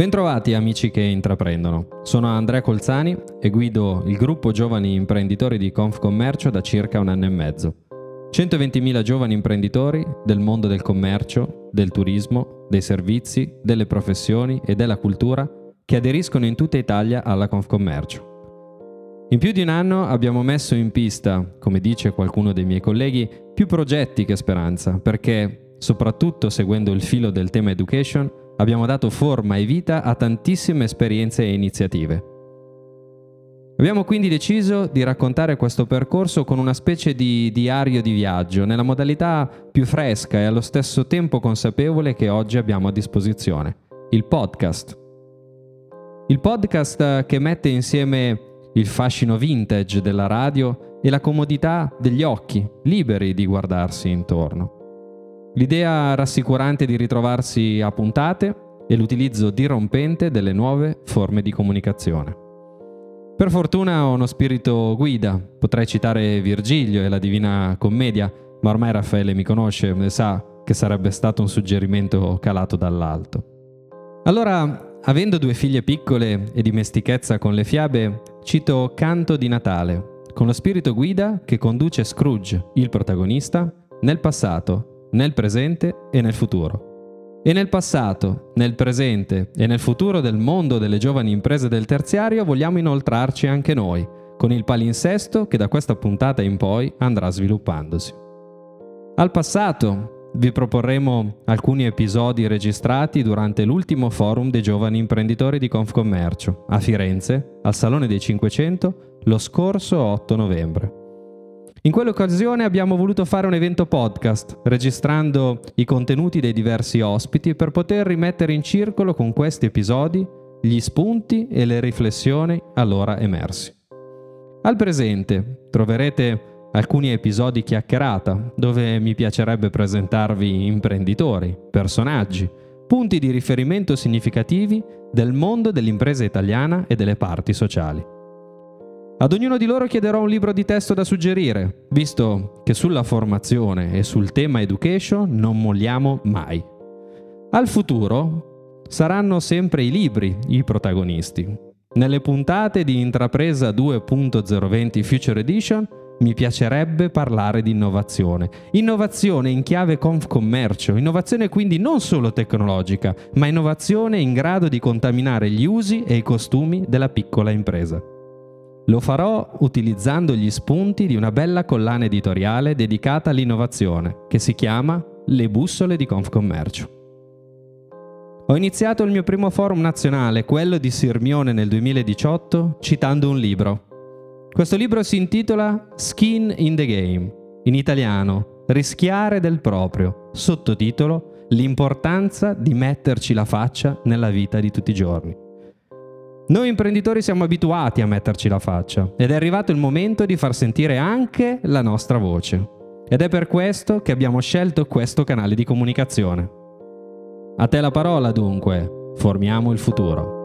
Bentrovati amici che intraprendono. Sono Andrea Colzani e guido il gruppo giovani imprenditori di Confcommercio da circa un anno e mezzo. 120.000 giovani imprenditori del mondo del commercio, del turismo, dei servizi, delle professioni e della cultura che aderiscono in tutta Italia alla Confcommercio. In più di un anno abbiamo messo in pista, come dice qualcuno dei miei colleghi, più progetti che speranza, perché, soprattutto seguendo il filo del tema education, abbiamo dato forma e vita a tantissime esperienze e iniziative. Abbiamo quindi deciso di raccontare questo percorso con una specie di diario di viaggio, nella modalità più fresca e allo stesso tempo consapevole che oggi abbiamo a disposizione, il podcast. Il podcast che mette insieme il fascino vintage della radio e la comodità degli occhi, liberi di guardarsi intorno. L'idea rassicurante di ritrovarsi a puntate e l'utilizzo dirompente delle nuove forme di comunicazione. Per fortuna ho uno spirito guida, potrei citare Virgilio e la Divina Commedia, ma ormai Raffaele mi conosce e sa che sarebbe stato un suggerimento calato dall'alto. Allora, avendo due figlie piccole e dimestichezza con le fiabe, cito Canto di Natale, con lo spirito guida che conduce Scrooge, il protagonista, nel passato nel presente e nel futuro. E nel passato, nel presente e nel futuro del mondo delle giovani imprese del terziario vogliamo inoltrarci anche noi, con il palinsesto che da questa puntata in poi andrà sviluppandosi. Al passato vi proporremo alcuni episodi registrati durante l'ultimo forum dei giovani imprenditori di Confcommercio a Firenze, al Salone dei 500, lo scorso 8 novembre. In quell'occasione abbiamo voluto fare un evento podcast, registrando i contenuti dei diversi ospiti per poter rimettere in circolo con questi episodi gli spunti e le riflessioni allora emersi. Al presente troverete alcuni episodi chiacchierata, dove mi piacerebbe presentarvi imprenditori, personaggi, punti di riferimento significativi del mondo dell'impresa italiana e delle parti sociali. Ad ognuno di loro chiederò un libro di testo da suggerire, visto che sulla formazione e sul tema education non molliamo mai. Al futuro saranno sempre i libri i protagonisti. Nelle puntate di Intrapresa 2.020 Future Edition mi piacerebbe parlare di innovazione. Innovazione in chiave Confcommercio, innovazione quindi non solo tecnologica, ma innovazione in grado di contaminare gli usi e i costumi della piccola impresa. Lo farò utilizzando gli spunti di una bella collana editoriale dedicata all'innovazione, che si chiama Le bussole di Confcommercio. Ho iniziato il mio primo forum nazionale, quello di Sirmione nel 2018, citando un libro. Questo libro si intitola Skin in the Game, in italiano Rischiare del proprio, sottotitolo L'importanza di metterci la faccia nella vita di tutti i giorni. Noi imprenditori siamo abituati a metterci la faccia ed è arrivato il momento di far sentire anche la nostra voce. Ed è per questo che abbiamo scelto questo canale di comunicazione. A te la parola dunque, formiamo il futuro.